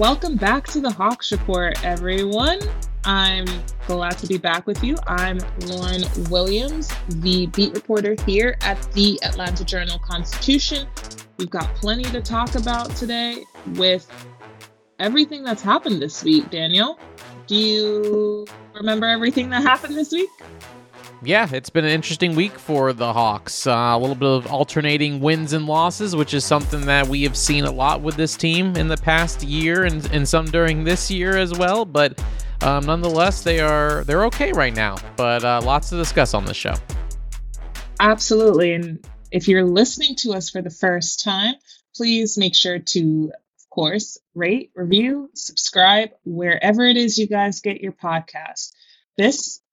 Welcome back to the Hawks Report, everyone. I'm glad to be back with you. I'm Lauren Williams, the beat reporter here at the Atlanta Journal Constitution. We've got plenty to talk about today with everything that's happened this week, Daniel. Do you remember everything that happened this week? Yeah, it's been an interesting week for the Hawks. Uh, a little bit of alternating wins and losses, which is something that we have seen a lot with this team in the past year and, and some during this year as well. But um, nonetheless, they are they're okay right now. But uh, lots to discuss on this show. Absolutely, and if you're listening to us for the first time, please make sure to, of course, rate, review, subscribe wherever it is you guys get your podcast. This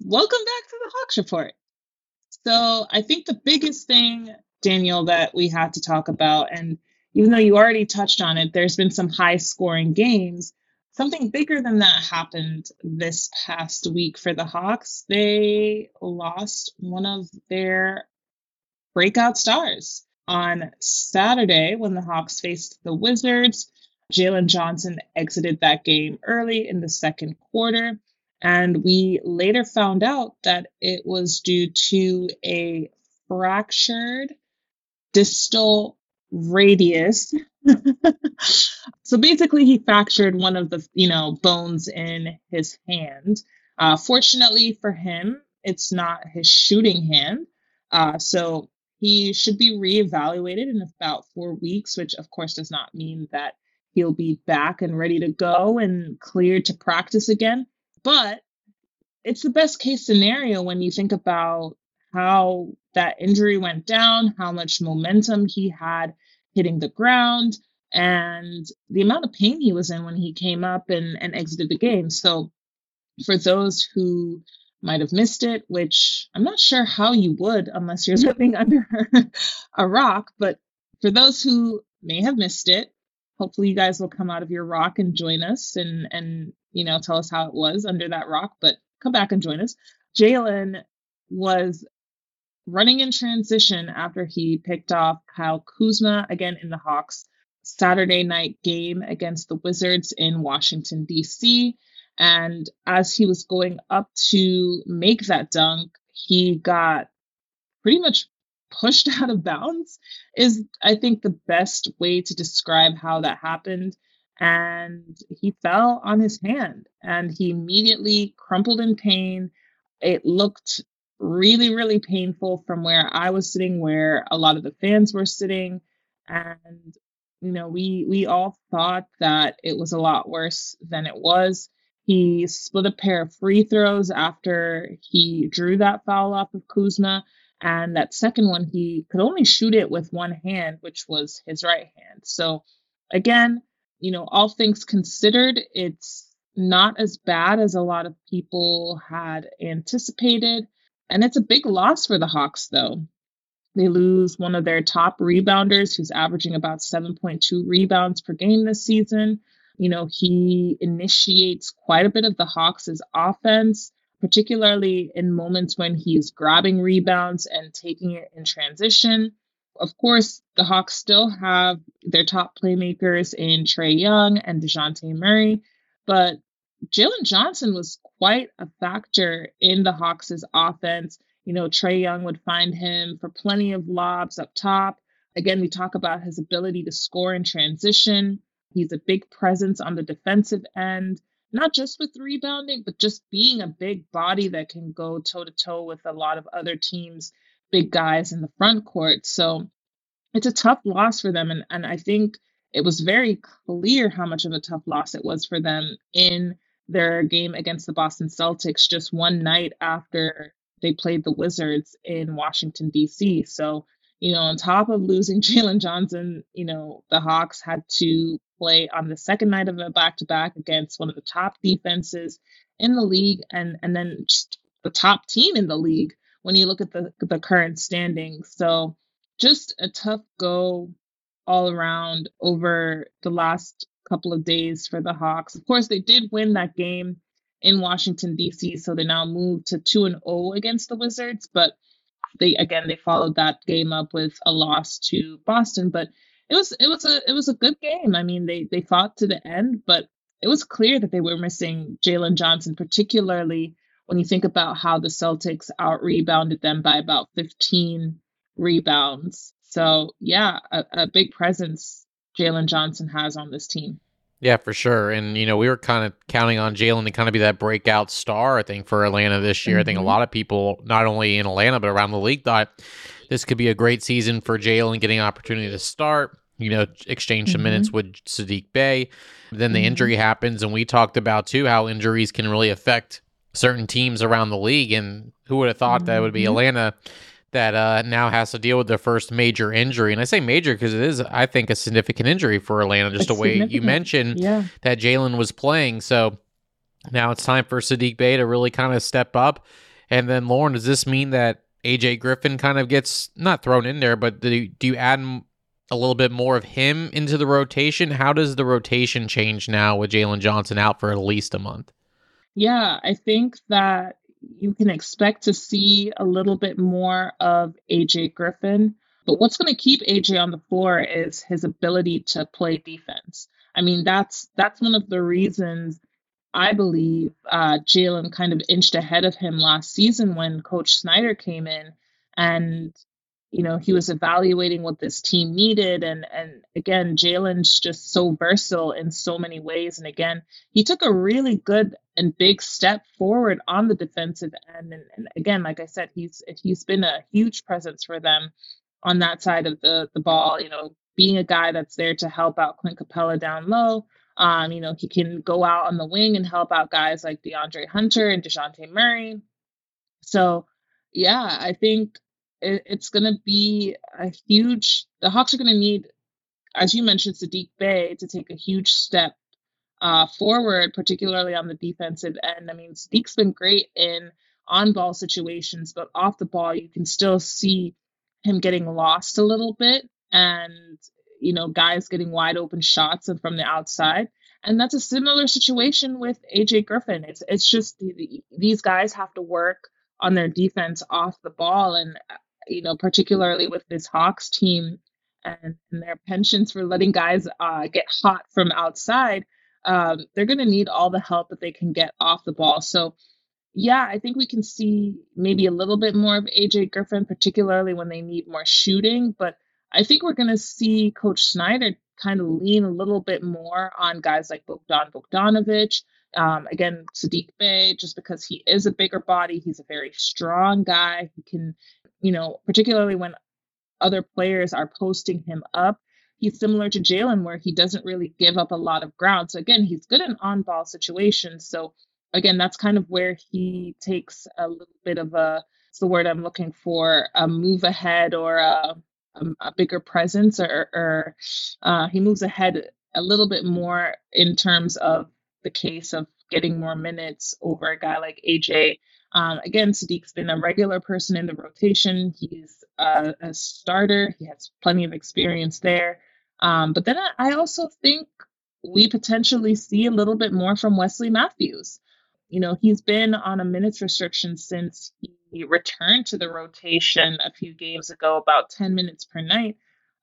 Welcome back to the Hawks Report. So, I think the biggest thing, Daniel, that we have to talk about, and even though you already touched on it, there's been some high scoring games. Something bigger than that happened this past week for the Hawks. They lost one of their breakout stars on Saturday when the Hawks faced the Wizards. Jalen Johnson exited that game early in the second quarter. And we later found out that it was due to a fractured distal radius. so basically, he fractured one of the you know bones in his hand. Uh, fortunately for him, it's not his shooting hand. Uh, so he should be reevaluated in about four weeks, which of course does not mean that he'll be back and ready to go and cleared to practice again. But it's the best case scenario when you think about how that injury went down, how much momentum he had hitting the ground, and the amount of pain he was in when he came up and, and exited the game. So, for those who might have missed it, which I'm not sure how you would unless you're living under a rock, but for those who may have missed it, hopefully you guys will come out of your rock and join us and and you know tell us how it was under that rock. But come back and join us. Jalen was running in transition after he picked off Kyle Kuzma again in the Hawks Saturday night game against the Wizards in Washington, D.C. And as he was going up to make that dunk, he got pretty much pushed out of bounds, is I think the best way to describe how that happened and he fell on his hand and he immediately crumpled in pain. It looked really, really painful from where I was sitting, where a lot of the fans were sitting. And, you know, we we all thought that it was a lot worse than it was. He split a pair of free throws after he drew that foul off of Kuzma. And that second one, he could only shoot it with one hand, which was his right hand. So, again, you know, all things considered, it's not as bad as a lot of people had anticipated. And it's a big loss for the Hawks, though. They lose one of their top rebounders who's averaging about 7.2 rebounds per game this season. You know, he initiates quite a bit of the Hawks' offense, particularly in moments when he's grabbing rebounds and taking it in transition. Of course, the Hawks still have their top playmakers in Trae Young and Dejounte Murray, but Jalen Johnson was quite a factor in the Hawks' offense. You know, Trae Young would find him for plenty of lobs up top. Again, we talk about his ability to score in transition. He's a big presence on the defensive end, not just with rebounding, but just being a big body that can go toe to toe with a lot of other teams' big guys in the front court. So it's a tough loss for them. And, and I think it was very clear how much of a tough loss it was for them in their game against the Boston Celtics just one night after they played the Wizards in Washington, D.C. So, you know, on top of losing Jalen Johnson, you know, the Hawks had to play on the second night of a back to back against one of the top defenses in the league and, and then just the top team in the league when you look at the, the current standings. So, just a tough go all around over the last couple of days for the Hawks. Of course, they did win that game in Washington D.C., so they now move to two and zero oh against the Wizards. But they again they followed that game up with a loss to Boston. But it was it was a it was a good game. I mean, they they fought to the end, but it was clear that they were missing Jalen Johnson, particularly when you think about how the Celtics out rebounded them by about 15 rebounds. So yeah, a, a big presence Jalen Johnson has on this team. Yeah, for sure. And, you know, we were kind of counting on Jalen to kind of be that breakout star, I think, for Atlanta this year. Mm-hmm. I think a mm-hmm. lot of people, not only in Atlanta, but around the league, thought this could be a great season for Jalen getting an opportunity to start, you know, exchange some mm-hmm. minutes with Saddiq Bey. Then the mm-hmm. injury happens. And we talked about, too, how injuries can really affect certain teams around the league. And who would have thought that would be mm-hmm. Atlanta that uh, now has to deal with their first major injury. And I say major because it is, I think, a significant injury for Atlanta, just the way you mentioned yeah. that Jalen was playing. So now it's time for Saddiq Bey to really kind of step up. And then, Lauren, does this mean that AJ Griffin kind of gets not thrown in there, but do you, do you add a little bit more of him into the rotation? How does the rotation change now with Jalen Johnson out for at least a month? Yeah, I think that you can expect to see a little bit more of AJ Griffin. But what's going to keep AJ on the floor is his ability to play defense. I mean, that's that's one of the reasons I believe uh, Jalen kind of inched ahead of him last season when Coach Snyder came in, and you know he was evaluating what this team needed, and and again, Jalen's just so versatile in so many ways, and again, he took a really good and big step forward on the defensive end. And, and, again, like I said, he's he's been a huge presence for them on that side of the the ball. You know, being a guy that's there to help out Clint Capela down low. Um, you know, he can go out on the wing and help out guys like DeAndre Hunter and Dejounte Murray. So, yeah, I think it, it's going to be a huge. The Hawks are going to need, as you mentioned, Saddiq Bey to take a huge step uh, forward, particularly on the defensive end. I mean, Saddiq's been great in on ball situations, but off the ball, you can still see him getting lost a little bit and, you know, guys getting wide open shots and from the outside. And that's a similar situation with AJ Griffin. It's it's just these guys have to work on their defense off the ball, and you know, particularly with this Hawks team and, and their penchants for letting guys uh, get hot from outside um, they're going to need all the help that they can get off the ball. So, yeah, I think we can see maybe a little bit more of AJ Griffin, particularly when they need more shooting. But I think we're going to see Coach Snyder kind of lean a little bit more on guys like Bogdan Bogdanovic. Um, again, Saddiq Bey, just because he is a bigger body, he's a very strong guy. He can, you know, particularly when other players are posting him up, he's similar to Jalen, where he doesn't really give up a lot of ground. So again, he's good in on ball situations. So again, that's kind of where he takes a little bit of a it's the word I'm looking for a move ahead or a, a, a bigger presence, or, or uh, he moves ahead a little bit more in terms of the case of getting more minutes over a guy like AJ. Um, again, Saddiq's been a regular person in the rotation. He's a, a starter. He has plenty of experience there. Um, but then I also think we potentially see a little bit more from Wesley Matthews. You know, he's been on a minutes restriction since he returned to the rotation a few games ago, about 10 minutes per night.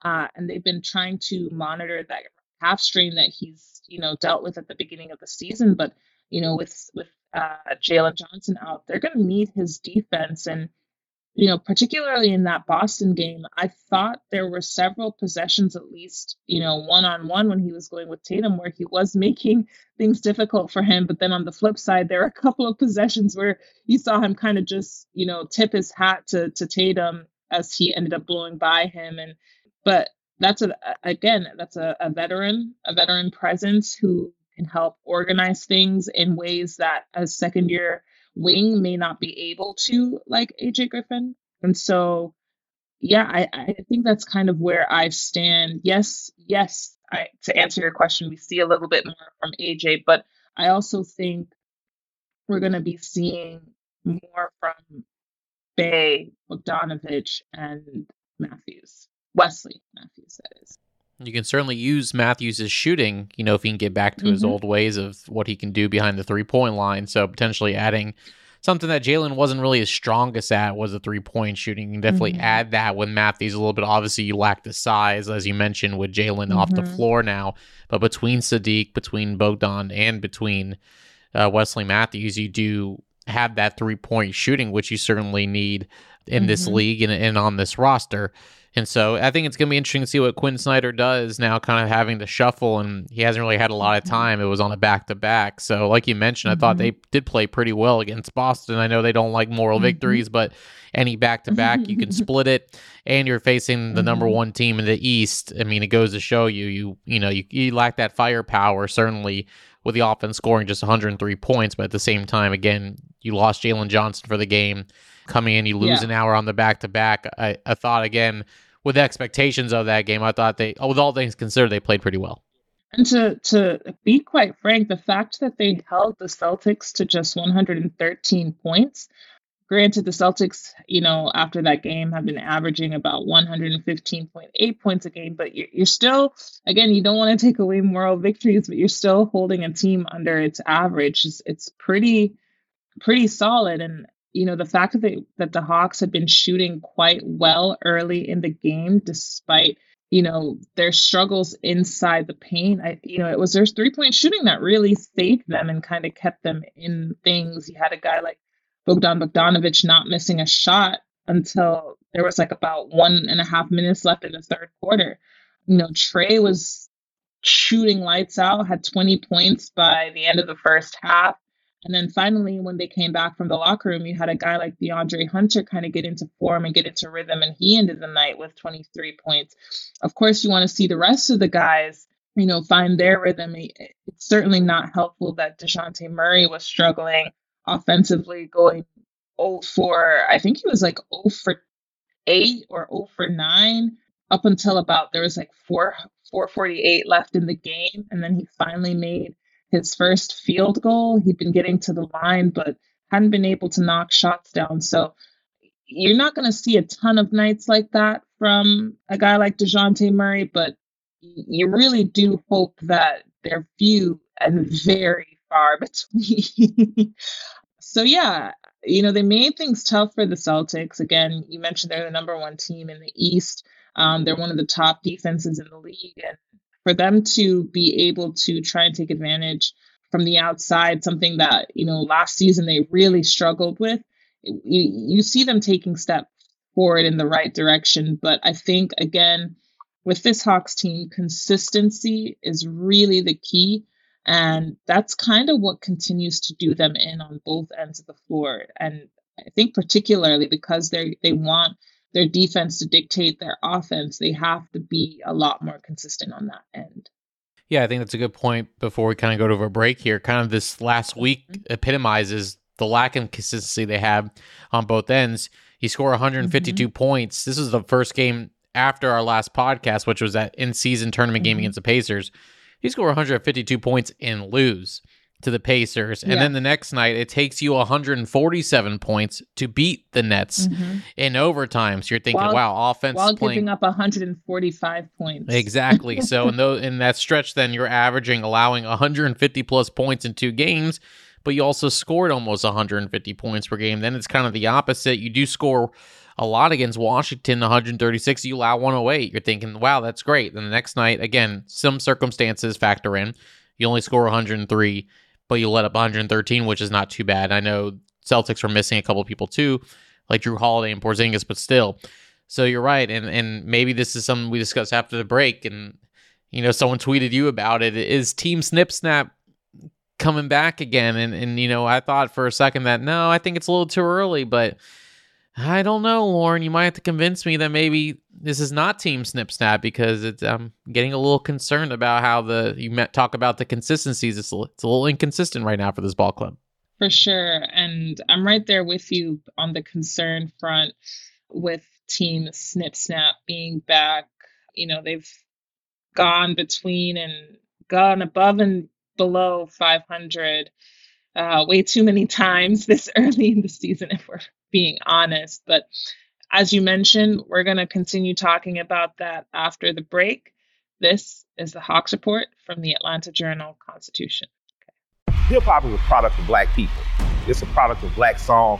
Uh, and they've been trying to monitor that calf strain that he's, you know, dealt with at the beginning of the season. But, you know, with with uh, Jalen Johnson out, they're going to need his defense. And you know, particularly in that Boston game, I thought there were several possessions, at least, you know, one on one when he was going with Tatum, where he was making things difficult for him. But then on the flip side, there were a couple of possessions where you saw him kind of just, you know, tip his hat to, to Tatum as he ended up blowing by him. And, but that's a, again, that's a, a veteran, a veteran presence who can help organize things in ways that a second year wing may not be able to, like AJ Griffin. And so, yeah, I, I think that's kind of where I stand. Yes, yes, I, to answer your question, we see a little bit more from AJ, but I also think we're going to be seeing more from Bey, Bogdanovic, and Matthews. Wesley Matthews, that is. You can certainly use Matthews' shooting, you know, if he can get back to mm-hmm. his old ways of what he can do behind the three point line. So potentially adding something that Jalen wasn't really as strongest at was the three point shooting. You can definitely mm-hmm. add that with Matthews a little bit. Obviously, you lack the size, as you mentioned, with Jalen mm-hmm. off the mm-hmm. floor now. But between Saddiq, between Bogdan, and between uh, Wesley Matthews, you do have that three point shooting, which you certainly need in this mm-hmm. league and, and on this roster. And so I think it's going to be interesting to see what Quin Snyder does now, kind of having to shuffle, and he hasn't really had a lot of mm-hmm. time. It was on a back to back. So, like you mentioned, mm-hmm. I thought they mm-hmm. did play pretty well against Boston. I know they don't like moral mm-hmm. victories, but any back to back, you can split it, and you're facing the number mm-hmm. one team in the East. I mean, it goes to show you, you you know, you, you lack that firepower certainly with the offense scoring just 103 points, but at the same time, again, you lost Jalen Johnson for the game coming in, you lose yeah. an hour on the back to back. I thought again with expectations of that game, I thought they, with all things considered, they played pretty well. And to to be quite frank, the fact that they held the Celtics to just 113 points, granted the Celtics, you know, after that game have been averaging about 115.8 points a game, but you're, you're still, again, you don't want to take away moral victories, but you're still holding a team under its average. It's, it's pretty pretty solid and you know, the fact that they, that the Hawks had been shooting quite well early in the game, despite you know their struggles inside the paint. I, you know, it was their three point shooting that really saved them and kind of kept them in things. You had a guy like Bogdan Bogdanovic not missing a shot until there was like about one and a half minutes left in the third quarter. You know, Trae was shooting lights out, had 20 points by the end of the first half. And then finally, when they came back from the locker room, you had a guy like DeAndre Hunter kind of get into form and get into rhythm, and he ended the night with 23 points. Of course, you want to see the rest of the guys, you know, find their rhythm. It's certainly not helpful that Dejounte Murray was struggling offensively, going 0 for, I think he was like 0 for 8 or 0 for 9 up until about there was like 4 448 left in the game. And then he finally made his first field goal. He'd been getting to the line, but hadn't been able to knock shots down. So you're not going to see a ton of nights like that from a guy like Dejounte Murray, but you really do hope that they're few and very far between. so, yeah, you know, they made things tough for the Celtics. Again, you mentioned they're the number one team in the East. Um, they're one of the top defenses in the league. And for them to be able to try and take advantage from the outside, something that, you know, last season they really struggled with, you, you see them taking steps forward in the right direction. But I think, again, with this Hawks team, consistency is really the key. And that's kind of what continues to do them in on both ends of the floor. And I think particularly because they they want their defense to dictate their offense, they have to be a lot more consistent on that end. Yeah, I think that's a good point before we kind of go to a break here. Kind of this last week mm-hmm. epitomizes the lack of consistency they have on both ends. He score 152 mm-hmm. points. This is the first game after our last podcast, which was that in season tournament game mm-hmm. against the Pacers. He score 152 points and lose to the Pacers. And yeah. then the next night, it takes you 147 points to beat the Nets mm-hmm. in overtime. So you're thinking, while, wow, offense while playing... giving up 145 points. Exactly. so in those in that stretch, then you're averaging allowing 150 plus points in two games. But you also scored almost 150 points per game. Then it's kind of the opposite. You do score a lot against Washington, 136. You allow 108. You're thinking, wow, that's great. Then the next night, again, some circumstances factor in. You only score 103 but you let up 113, which is not too bad. I know Celtics were missing a couple people too, like Jrue Holiday and Porzingis, but still. So you're right, and and maybe this is something we discuss after the break, and you know, someone tweeted you about it. Is Team Snip Snap coming back again? And and you know, I thought for a second that no, I think it's a little too early, but I don't know, Lauren. You might have to convince me that maybe this is not Team Snip Snap because it's, I'm getting a little concerned about how the you met, talk about the consistencies. It's a, it's a little inconsistent right now for this ball club. For sure, and I'm right there with you on the concern front with Team Snip Snap being back. You know, they've gone between and gone above and below 500 uh, way too many times this early in the season, if we're being honest. But as you mentioned, we're going to continue talking about that after the break. This is the Hawks Report from the Atlanta Journal Constitution. Okay. Hip hop is a product of black people, it's a product of black song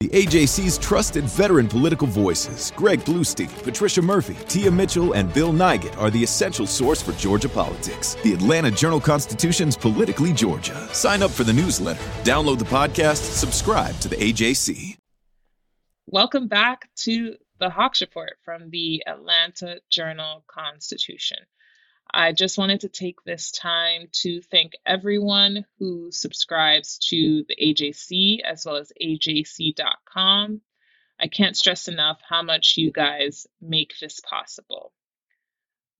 The AJC's trusted veteran political voices, Greg Bluestein, Patricia Murphy, Tia Mitchell, and Bill Nigut, are the essential source for Georgia politics. The Atlanta Journal Constitution's Politically Georgia. Sign up for the newsletter, download the podcast, subscribe to the AJC. Welcome back to the Hawks Report from the Atlanta Journal Constitution. I just wanted to take this time to thank everyone who subscribes to the AJC as well as AJC.com. I can't stress enough how much you guys make this possible.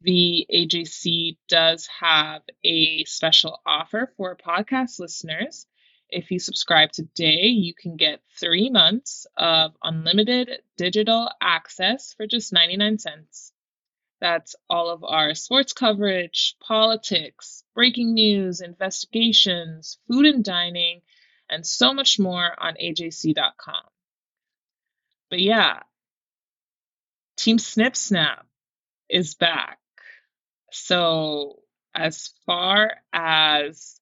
The AJC does have a special offer for podcast listeners. If you subscribe today, you can get three months of unlimited digital access for just 99 cents. That's all of our sports coverage, politics, breaking news, investigations, food and dining, and so much more on AJC.com. But yeah, Team Snip Snap is back. So, as far as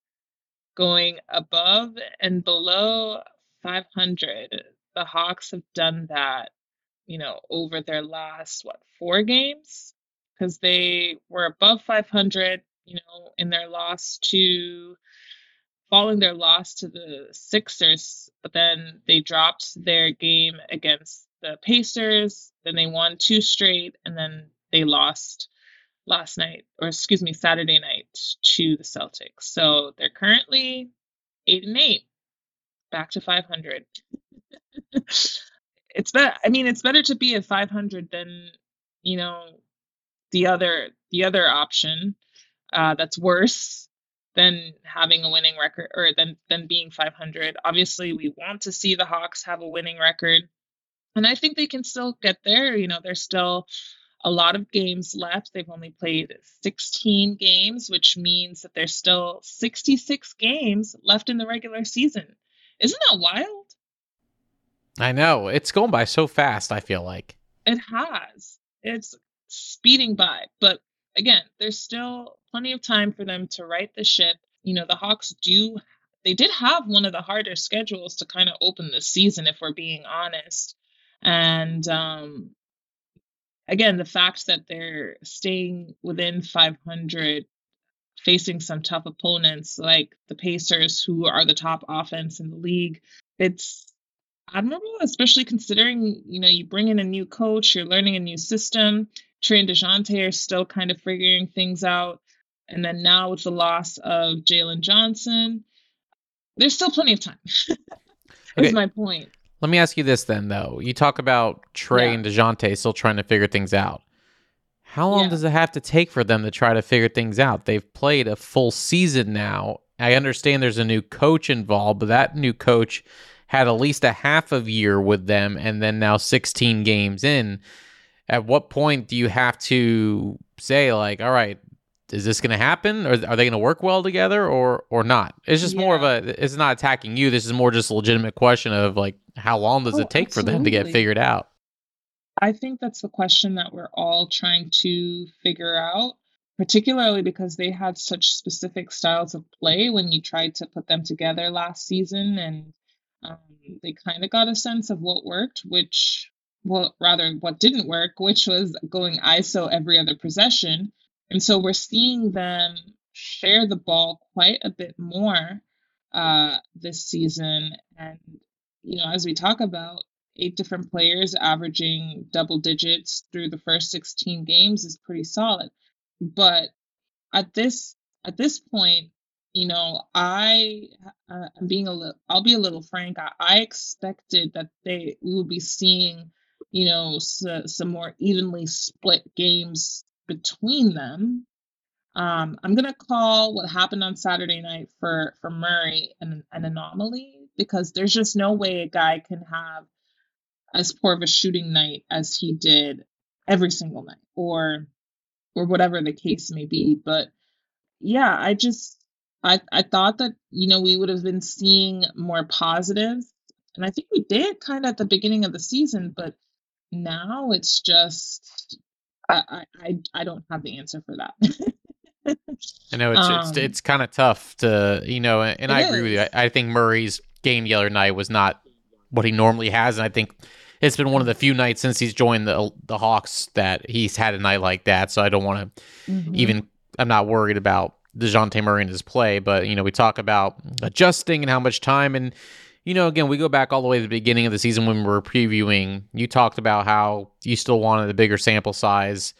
going above and below 500, the Hawks have done that, you know, over their last, what, four games? Because they were above 500, you know, in their loss to following their loss to the Sixers, but then they dropped their game against the Pacers, then they won two straight, and then they lost last night, or excuse me, Saturday night to the Celtics. So they're currently eight and eight, back to 500. it's better. I mean, it's better to be at 500 than you know the other the other option uh, that's worse than having a winning record or than than being 500. Obviously, we want to see the Hawks have a winning record, and I think they can still get there. You know, there's still a lot of games left. They've only played 16 games, which means that there's still 66 games left in the regular season. Isn't that wild? I know. It's going by so fast, I feel like. It has. It's speeding by. But again, there's still plenty of time for them to right the ship. You know, the Hawks do they did have one of the harder schedules to kind of open the season if we're being honest. And um again, the fact that they're staying within 500 facing some tough opponents like the Pacers who are the top offense in the league, it's admirable, especially considering, you know, you bring in a new coach, you're learning a new system, Trae and Dejounte are still kind of figuring things out. And then now with the loss of Jalen Johnson, there's still plenty of time. Is my point. Let me ask you this then, though. You talk about Trae yeah. and Dejounte still trying to figure things out. How long yeah. does it have to take for them to try to figure things out? They've played a full season now. I understand there's a new coach involved, but that new coach had at least a half of year with them and then now 16 games in at what point do you have to say like, all right, is this going to happen or are they going to work well together or or not it's just yeah. more of a it's not attacking you this is more just a legitimate question of like how long does oh, it take absolutely. for them to get figured out I think that's the question that we're all trying to figure out, particularly because they had such specific styles of play when you tried to put them together last season. And um, they kind of got a sense of what worked, which, well, rather what didn't work, which was going ISO every other possession. And so we're seeing them share the ball quite a bit more uh, this season. And, you know, as we talk about, eight different players averaging double digits through the first 16 games is pretty solid. But at this at this point, you know, I uh, I'm being a little I'll be a little frank. I, I expected that they we would be seeing, you know, some more evenly split games between them. Um, I'm gonna call what happened on Saturday night for for Murray an, an anomaly because there's just no way a guy can have as poor of a shooting night as he did every single night or or whatever the case may be but yeah i just i i thought that you know we would have been seeing more positives and i think we did kind of at the beginning of the season but now it's just i i i, don't have the answer for that I know it's Um, it's it's kind of tough to you know, and I agree with you. I, I think Murray's game the other night was not what he normally has, and I think it's been one of the few nights since he's joined the the Hawks that he's had a night like that. So I don't want to Mhm. even. I'm not worried about Dejounte Murray and his play, but you know, we talk about adjusting and how much time and. You know, again, we go back all the way to the beginning of the season when we were previewing. You talked about how you still wanted a bigger sample size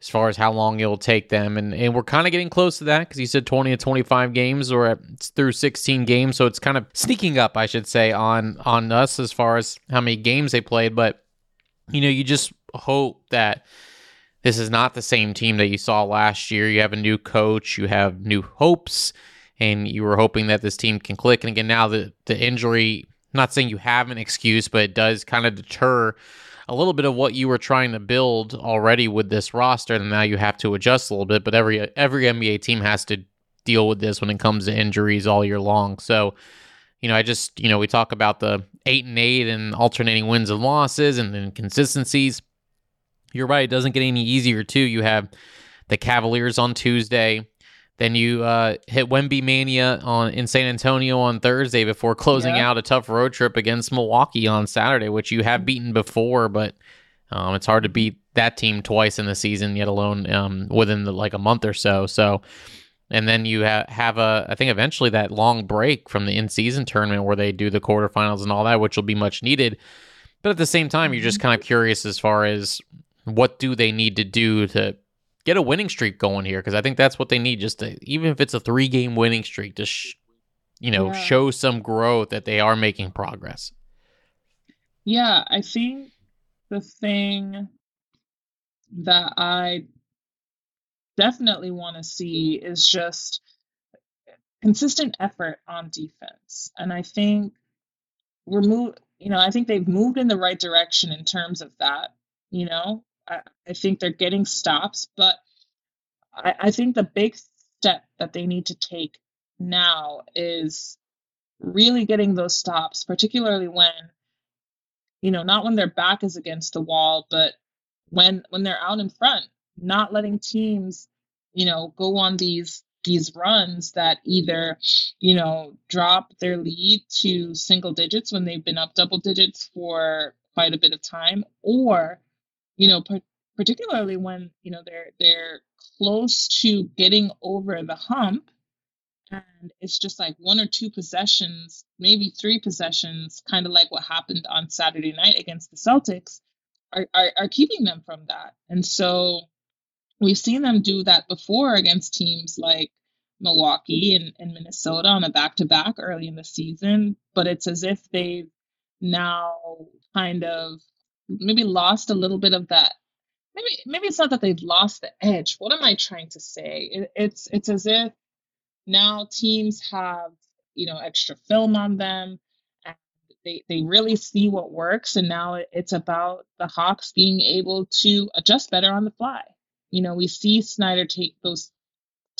as far as how long it'll take them. And, and we're kind of getting close to that because you said 20 to 25 games or it's through 16 games. So it's kind of sneaking up, I should say, on, on us as far as how many games they played. But, you know, you just hope that this is not the same team that you saw last year. You have a new coach, you have new hopes, and you were hoping that this team can click. And again, now the, the injury, not saying you have an excuse, but it does kind of deter a little bit of what you were trying to build already with this roster, and now you have to adjust a little bit. But every every NBA team has to deal with this when it comes to injuries all year long. So, you know, I just you know we talk about the eight and eight and alternating wins and losses and inconsistencies. You're right; it doesn't get any easier too. You have the Cavaliers on Tuesday. Then you uh, hit Wemby Mania on in San Antonio on Thursday before closing Yeah. out a tough road trip against Milwaukee on Saturday, which you have beaten before, but um, it's hard to beat that team twice in the season, yet alone um, within the, like a month or so. So, and then you ha- have a, I think eventually that long break from the in-season tournament where they do the quarterfinals and all that, which will be much needed. But at the same time, you're just kind of curious as far as what do they need to do to get a winning streak going here because I think that's what they need. Just to, even if it's a three game winning streak, to sh- you know Yeah. show some growth that they are making progress. Yeah, I think the thing that I definitely want to see is just consistent effort on defense. And I think we're move you know, I think they've moved in the right direction in terms of that. You know, I, I think they're getting stops, but I, I think the big step that they need to take now is really getting those stops, particularly when you know, not when their back is against the wall, but when when they're out in front, not letting teams, you know, go on these these runs that either, you know, drop their lead to single digits when they've been up double digits for quite a bit of time, or, you know, par- particularly when you know they're they're close to getting over the hump and it's just like one or two possessions, maybe three possessions, kind of like what happened on Saturday night against the Celtics, are, are, are keeping them from that. And so we've seen them do that before against teams like Milwaukee and, and Minnesota on a back to back early in the season, but it's as if they've now kind of maybe lost a little bit of that. Maybe maybe it's not that they've lost the edge. What am I trying to say? It, it's it's as if now teams have you know extra film on them and they they really see what works and now it's about the hawks being able to adjust better on the fly you know we see snyder take those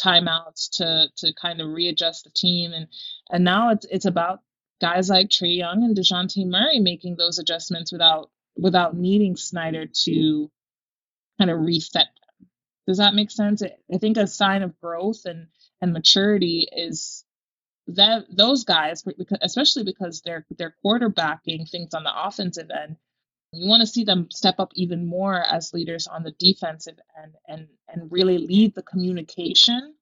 timeouts to to kind of readjust the team and and now it's it's about guys like Trae Young and Dejounte Murray making those adjustments without without needing Snyder to kind of reset them. Does that make sense? I think a sign of growth and and maturity is that those guys, especially because they're they're quarterbacking things on the offensive end, you want to see them step up even more as leaders on the defensive end and and really lead the communication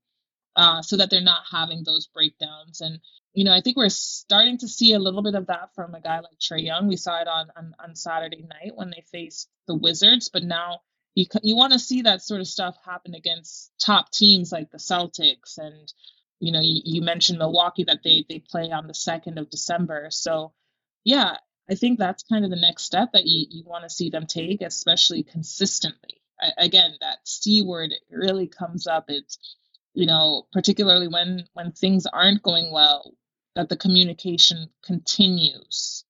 uh, so that they're not having those breakdowns. And you know, I think we're starting to see a little bit of that from a guy like Trae Young. We saw it on on, on Saturday night when they faced the Wizards, but now you you want to see that sort of stuff happen against top teams like the Celtics and you know you, you mentioned Milwaukee that they they play on the second of December. So yeah, I think that's kind of the next step that you, you want to see them take, especially consistently. I, again, that C word really comes up. It's you know, particularly when when things aren't going well, that the communication continues.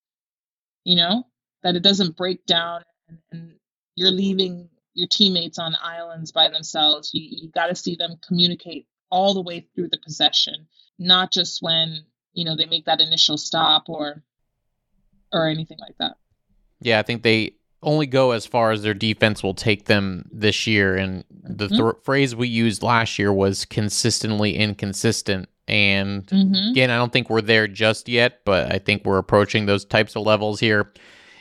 You know, that it doesn't break down and, and you're leaving your teammates on islands by themselves. You you got to see them communicate all the way through the possession, not just when you know they make that initial stop or or anything like that. Yeah, I think they only go as far as their defense will take them this year. And the th- mm-hmm. phrase we used last year was consistently inconsistent. And mm-hmm. again, I don't think we're there just yet, but I think we're approaching those types of levels here.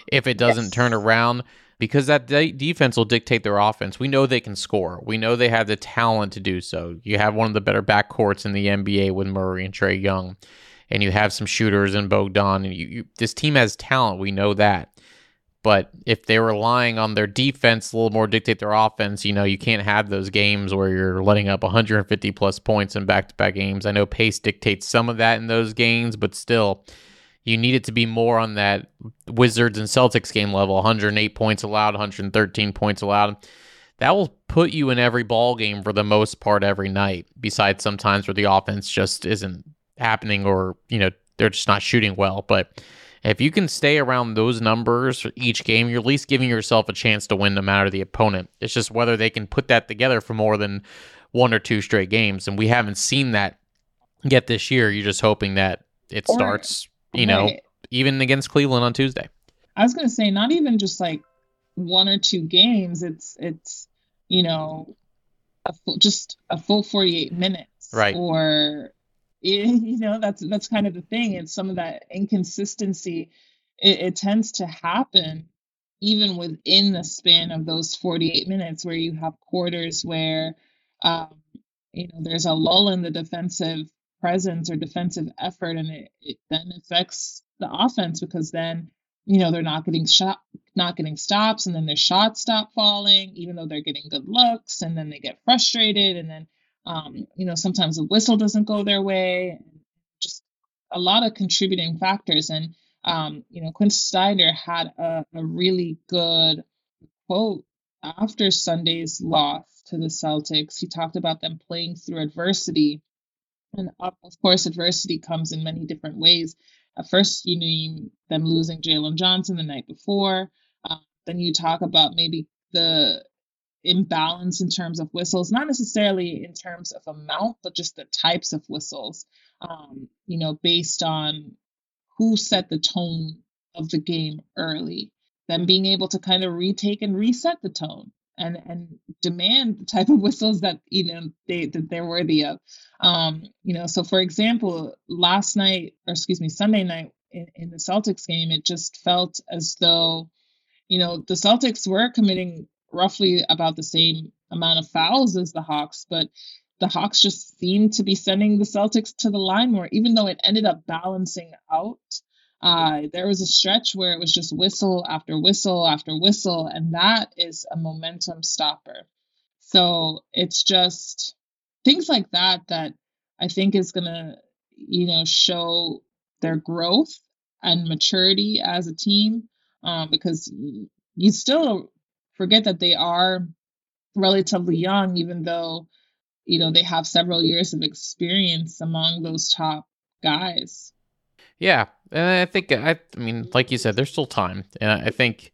If it doesn't yes. turn around, because that de- defense will dictate their offense. We know they can score. We know they have the talent to do so. You have one of the better backcourts in the NBA with Murray and Trae Young, and you have some shooters in Bogdan. And you, you, this team has talent. We know that. But if they're relying on their defense a little more dictate their offense, you know, you can't have those games where you're letting up 150 plus points in back to back games. I know pace dictates some of that in those games, but still, you need it to be more on that Wizards and Celtics game level 108 points allowed, 113 points allowed. That will put you in every ball game for the most part every night, besides sometimes where the offense just isn't happening or, you know, they're just not shooting well. But if you can stay around those numbers for each game, you're at least giving yourself a chance to win no matter the opponent. It's just whether they can put that together for more than one or two straight games. And we haven't seen that yet this year. You're just hoping that it or, starts, you know, even against Cleveland on Tuesday. I was going to say, not even just like one or two games. It's, it's, you know, a full, just a full 48 minutes. Right. Or you know that's that's kind of the thing it's some of that inconsistency it, it, tends to happen even within the span of those 48 minutes where you have quarters where um, you know there's a lull in the defensive presence or defensive effort and it, it then affects the offense because then you know they're not getting shot not getting stops and then their shots stop falling even though they're getting good looks and then they get frustrated and then um, you know, sometimes the whistle doesn't go their way. Just a lot of contributing factors. And um, you know, Quin Snyder had a, a really good quote after Sunday's loss to the Celtics. He talked about them playing through adversity. And of course, adversity comes in many different ways. At first, you know, them losing Jalen Johnson the night before. Uh, then you talk about maybe the imbalance in terms of whistles, not necessarily in terms of amount, but just the types of whistles, um, you know, based on who set the tone of the game early, then being able to kind of retake and reset the tone and and demand the type of whistles that you know they that they're worthy of. Um, you know, so for example, last night or excuse me, Sunday night in, in the Celtics game, it just felt as though you know the Celtics were committing roughly about the same amount of fouls as the Hawks, but the Hawks just seemed to be sending the Celtics to the line more, even though it ended up balancing out. Uh, there was a stretch where it was just whistle after whistle after whistle, and that is a momentum stopper. So it's just things like that that I think is going to, you know, show their growth and maturity as a team um, because you still forget that they are relatively young, even though you know they have several years of experience among those top guys. Yeah, and I think I, I mean, like you said, there's still time, and I think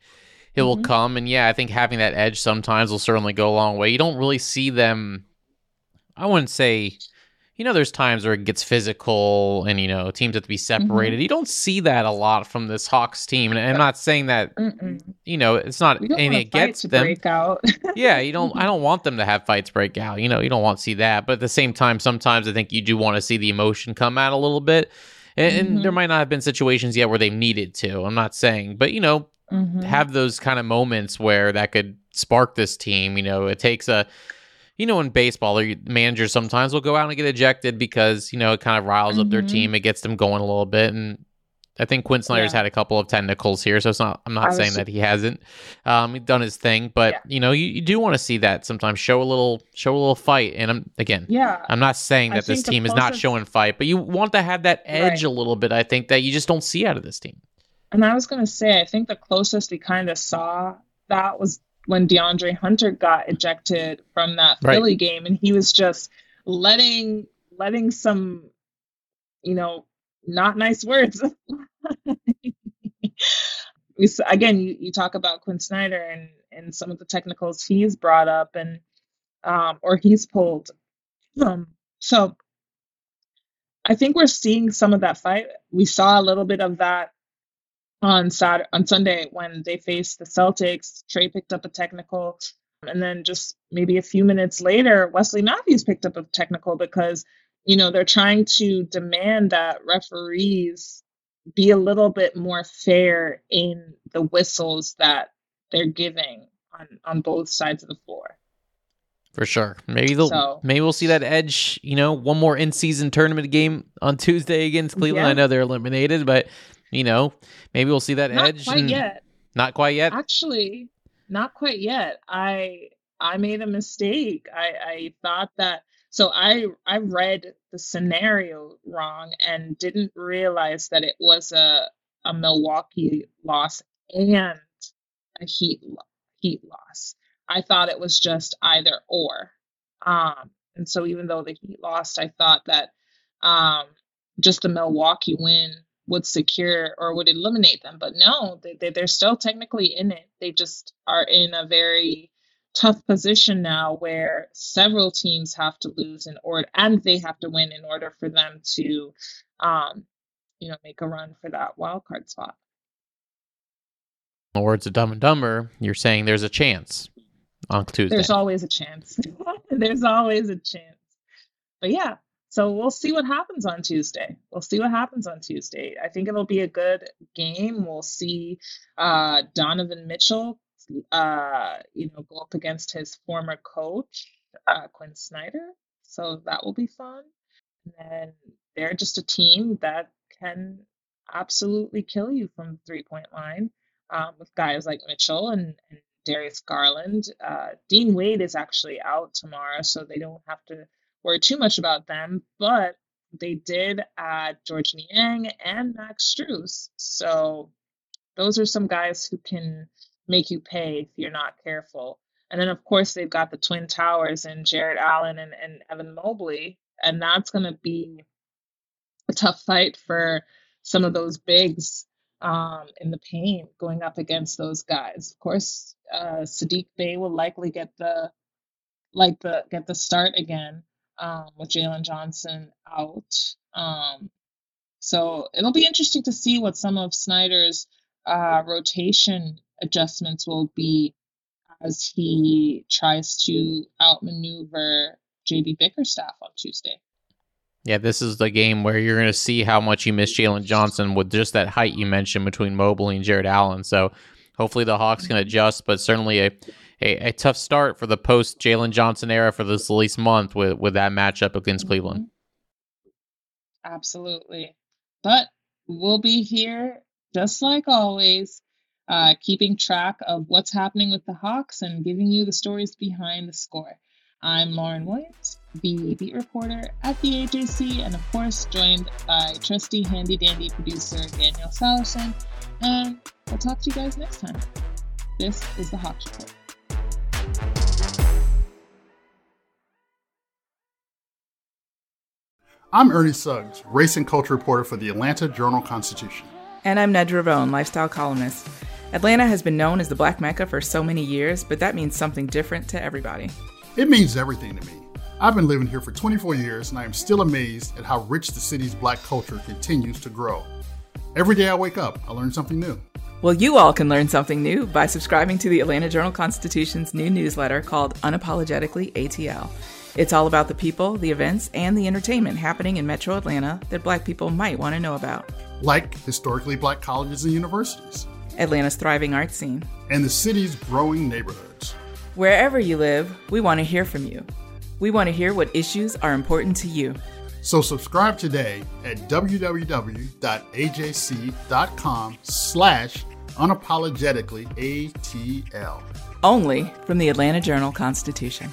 it will mm-hmm. come. And yeah, I think having that edge sometimes will certainly go a long way. You don't really see them. I wouldn't say, you know, there's times where it gets physical and, you know, teams have to be separated. Mm-hmm. You don't see that a lot from this Hawks team. And I'm not saying that, Mm-mm. you know, it's not We don't anything want a fight against them. break out. yeah, you don't. I don't want them to have fights break out. You know, you don't want to see that. But at the same time, sometimes I think you do want to see the emotion come out a little bit. And, and Mm-hmm. there might not have been situations yet where they needed to. I'm not saying, but you know, Mhm. have those kind of moments where that could spark this team. You know, it takes a. You know, in baseball, managers sometimes will go out and get ejected because you know it kind of riles up their Mhm. team. It gets them going a little bit, and I think Quin Snyder's Yeah. had a couple of technicals here, so it's not. I'm not was saying that he hasn't. Um, done his thing, but Yeah. you know, you, you do want to see that sometimes. Show a little, show a little fight, and I'm again. Yeah. I'm not saying I that this team is not showing fight, but you want to have that edge Right. a little bit. I think that you just don't see out of this team. And I was going to say, I think the closest we kind of saw that was when DeAndre Hunter got ejected from that Right. Philly game, and he was just letting letting some, you know, not nice words. again, you, you talk about Quin Snyder and and some of the technicals he's brought up and um or he's pulled. Um, so I think we're seeing some of that fight. We saw a little bit of that on Saturday, on Sunday when they faced the Celtics. Trae picked up a technical, and then just maybe a few minutes later, Wesley Matthews picked up a technical because you know they're trying to demand that referees be a little bit more fair in the whistles that they're giving on on both sides of the floor. For sure. Maybe they'll So- maybe we'll see that edge, you know, one more in season tournament game on Tuesday against Cleveland. Yeah. I know they're eliminated, but you know, maybe we'll see that Not edge. quite and- yet. Not quite yet. Actually, not quite yet. I I made a mistake. I I thought that so I I read the scenario wrong and didn't realize that it was a a Milwaukee loss and a Heat Heat loss. I thought it was just either or. Um and so even though the Heat lost, I thought that um just the Milwaukee win would secure or would eliminate them. But no, they, they, they're still technically in it. They just are in a very tough position now where several teams have to lose in order and they have to win in order for them to um you know make a run for that wild card spot. In the words of Dumb and Dumber, you're saying there's a chance on Tuesday. There's always a chance. There's always a chance. But yeah, so we'll see what happens on Tuesday. We'll see what happens on Tuesday. I think it'll be a good game. We'll see uh, Donovan Mitchell, uh, you know, go up against his former coach, uh, Quin Snyder. So that will be fun. And they're just a team that can absolutely kill you from the three point line um, with guys like Mitchell and, and Darius Garland. Uh, Dean Wade is actually out tomorrow, so they don't have to worry too much about them. But they did add Georges Niang and Max Strus. So those are some guys who can make you pay if you're not careful. And then, of course, they've got the Twin Towers and Jarrett Allen and, and Evan Mobley. And that's going to be a tough fight for some of those bigs um, in the paint going up against those guys. Of course, uh, Saddiq Bey will likely get the like the get the start again um, with Jalen Johnson out. Um, so it'll be interesting to see what some of Snyder's uh, rotation adjustments will be as he tries to outmaneuver JB Bickerstaff on Tuesday. Yeah, this is the game where you're going to see how much you miss Jalen Johnson with just that height you mentioned between Mobley and Jarrett Allen. So hopefully the Hawks can adjust, but certainly a, a, a tough start for the post Jalen Johnson era for this at least month with, with that matchup against Cleveland. Absolutely. But we'll be here just like always, uh, keeping track of what's happening with the Hawks and giving you the stories behind the score. I'm Lauren Williams, the beat reporter at the AJC, and of course, joined by trusty handy dandy producer Daniel Sallerson. Um, and we'll talk to you guys next time. This is the Hawks Report. I'm Ernie Suggs, race and culture reporter for the Atlanta Journal Constitution. And I'm Nedra Rhone, lifestyle columnist. Atlanta has been known as the Black Mecca for so many years, but that means something different to everybody. It means everything to me. I've been living here for 24 years and I am still amazed at how rich the city's black culture continues to grow. Every day I wake up, I learn something new. Well, you all can learn something new by subscribing to the Atlanta Journal Constitution's new newsletter called Unapologetically ATL. It's all about the people, the events, and the entertainment happening in metro Atlanta that black people might want to know about. Like historically black colleges and universities, Atlanta's thriving art scene, and the city's growing neighborhoods. Wherever you live, we want to hear from you. We want to hear what issues are important to you. So subscribe today at www.ajc.com slash unapologetically ATL. Only from the Atlanta Journal Constitution.